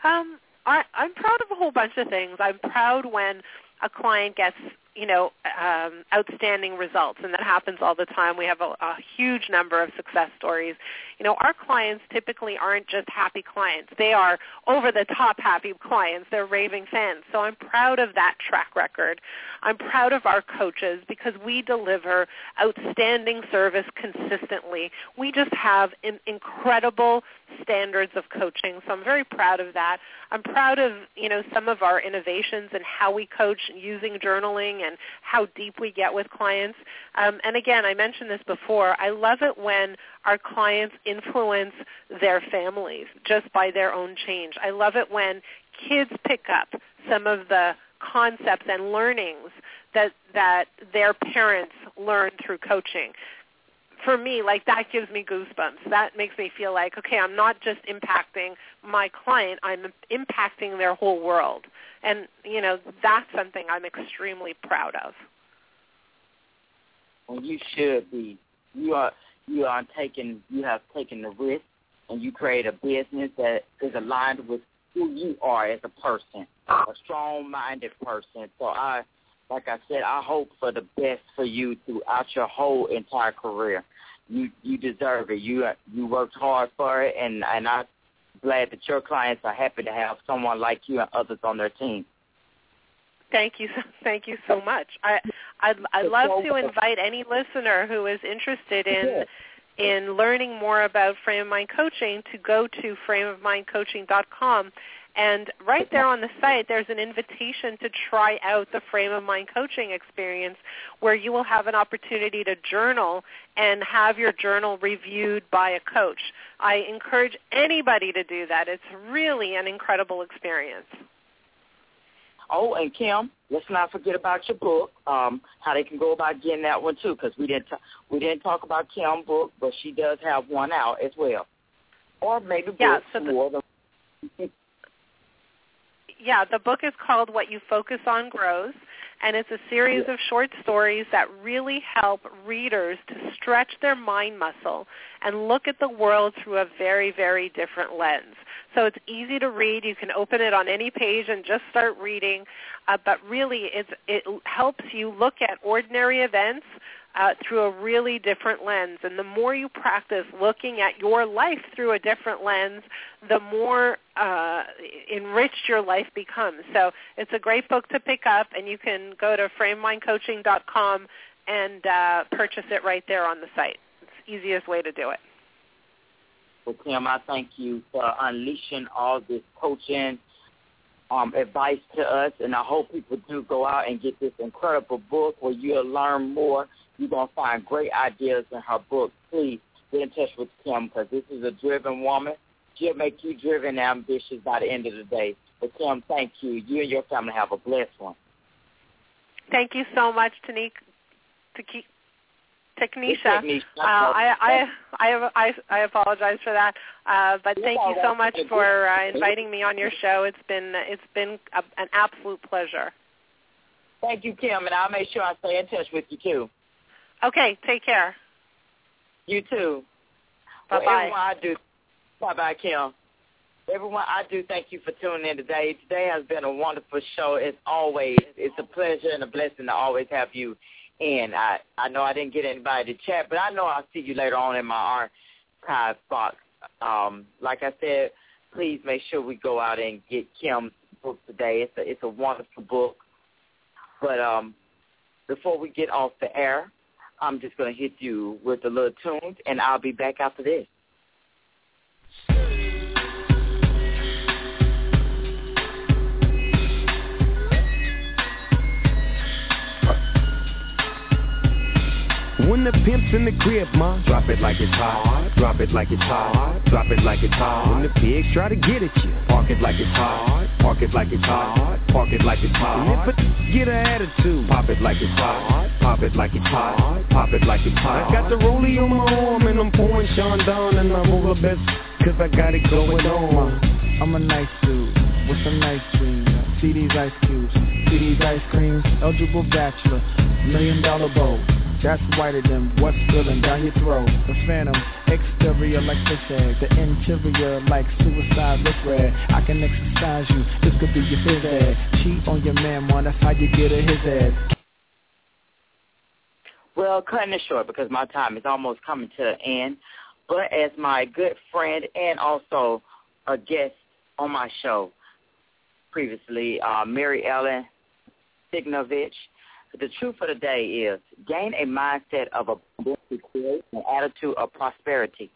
Um, I, I'm proud of a whole bunch of things. I'm proud when a client gets you know, um, outstanding results, and that happens all the time. We have a, a huge number of success stories. You know, our clients typically aren't just happy clients; they are over-the-top happy clients. They're raving fans. So I'm proud of that track record. I'm proud of our coaches because we deliver outstanding service consistently. We just have in, incredible standards of coaching. So I'm very proud of that. I'm proud of, you know, some of our innovations and how we coach using journaling and how deep we get with clients. Um, and again, I mentioned this before. I love it when our clients influence their families just by their own change. I love it when kids pick up some of the concepts and learnings that that their parents learn through coaching for me, like that gives me goosebumps. That makes me feel like, okay, I'm not just impacting my client, I'm impacting their whole world. And, you know, that's something I'm extremely proud of. Well, you should be. You are you are taking you have taken the risk and you create a business that is aligned with who you are as a person, a strong minded person. So I like I said, I hope for the best for you throughout your whole entire career. You you deserve it. You you worked hard for it, and and I'm glad that your clients are happy to have someone like you and others on their team. Thank you, thank you so much. I I'd, I'd love to invite any listener who is interested in in learning more about frame of mind coaching to go to frameofmindcoaching.com And right there on the site, there's an invitation to try out the frame of mind coaching experience where you will have an opportunity to journal and have your journal reviewed by a coach. I encourage anybody to do that. It's really an incredible experience. Oh, and Kim, let's not forget about your book. Um, how they can go about getting that one too, because we didn't t- we didn't talk about Kim's book, but she does have one out as well, or maybe yeah, books so the, than. (laughs) yeah, the book is called What You Focus on Grows, and it's a series of short stories that really help readers to stretch their mind muscle and look at the world through a very, very different lens. So it's easy to read. You can open it on any page and just start reading. Uh, but really, it helps you look at ordinary events uh, through a really different lens. And the more you practice looking at your life through a different lens, the more uh, enriched your life becomes. So it's a great book to pick up, and you can go to framemindcoaching.com and uh, purchase it right there on the site. It's the easiest way to do it. Well, Kim, I thank you for unleashing all this coaching um, advice to us, and I hope people do go out and get this incredible book where you'll learn more. You're going to find great ideas in her book. Please get in touch with Kim because this is a driven woman. She'll make you driven and ambitious by the end of the day. But Kim, thank you. You and your family have a blessed one. Thank you so much. To keep Technisha. Uh, I, I, I, I, I apologize for that, uh, but thank you so much for uh, inviting me on your show. It's been it's been a, an absolute pleasure. Thank you, Kim, and I'll make sure I stay in touch with you too. Okay, take care. You too. Bye well, bye. Everyone, I do. Bye bye, Kim. Everyone, I do thank you for tuning in today. Today has been a wonderful show. As always, it's a pleasure and a blessing to always have you in. I I know I didn't get anybody to chat, but I know I'll see you later on in my archive box. Um, like I said, please make sure we go out and get Kim's book today. It's a it's a wonderful book. But um, before we get off the air, I'm just gonna hit you with a little tune, and I'll be back after this. When the pimp's in the crib, ma, drop it like it's hot. Drop it like it's hot. Drop it like it's hot. When the pigs try to get at you, park it like it's hot. Park it like it's hot. Park it like it's hot. And if a get an attitude, pop it like it's hot. Pop it like it's hot. Pop it like it's hot. I got the rollie on my arm and I'm pouring Chandon and I'm all the best cause I got it going on. I'm a nice dude with some nice dreams. See these ice cubes, see these ice creams. Eligible bachelor, million dollar bow. That's whiter than what's spilling down your throat. The phantom, exterior like fish egg. The interior like suicide look red. I can exercise you, this could be your phys. Cheat on your man, man, that's how you get a his head. Well, cutting it short because my time is almost coming to an end. But as my good friend and also a guest on my show previously, uh, Mary Ellen Signovich, the truth of the day is gain a mindset of abundance, an attitude of prosperity.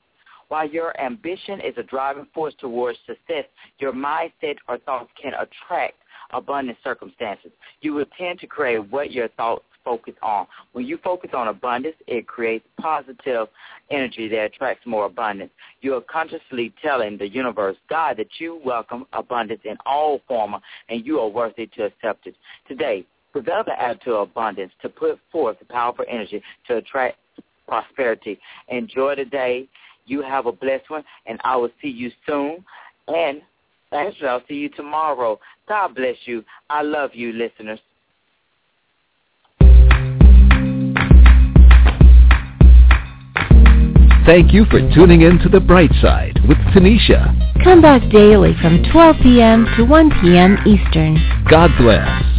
While your ambition is a driving force towards success, your mindset or thoughts can attract abundant circumstances. You will tend to create what your thoughts focus on. When you focus on abundance, it creates positive energy that attracts more abundance. You are consciously telling the universe, God, that you welcome abundance in all form and you are worthy to accept it. Today, develop an attitude of abundance to put forth the powerful energy to attract prosperity. Enjoy the day. You have a blessed one, and I will see you soon. And actually, I'll see you tomorrow. God bless you. I love you, listeners. Thank you for tuning in to The Bright Side with Tanisha. Come back daily from 12 p.m. to 1 p.m. Eastern. God bless.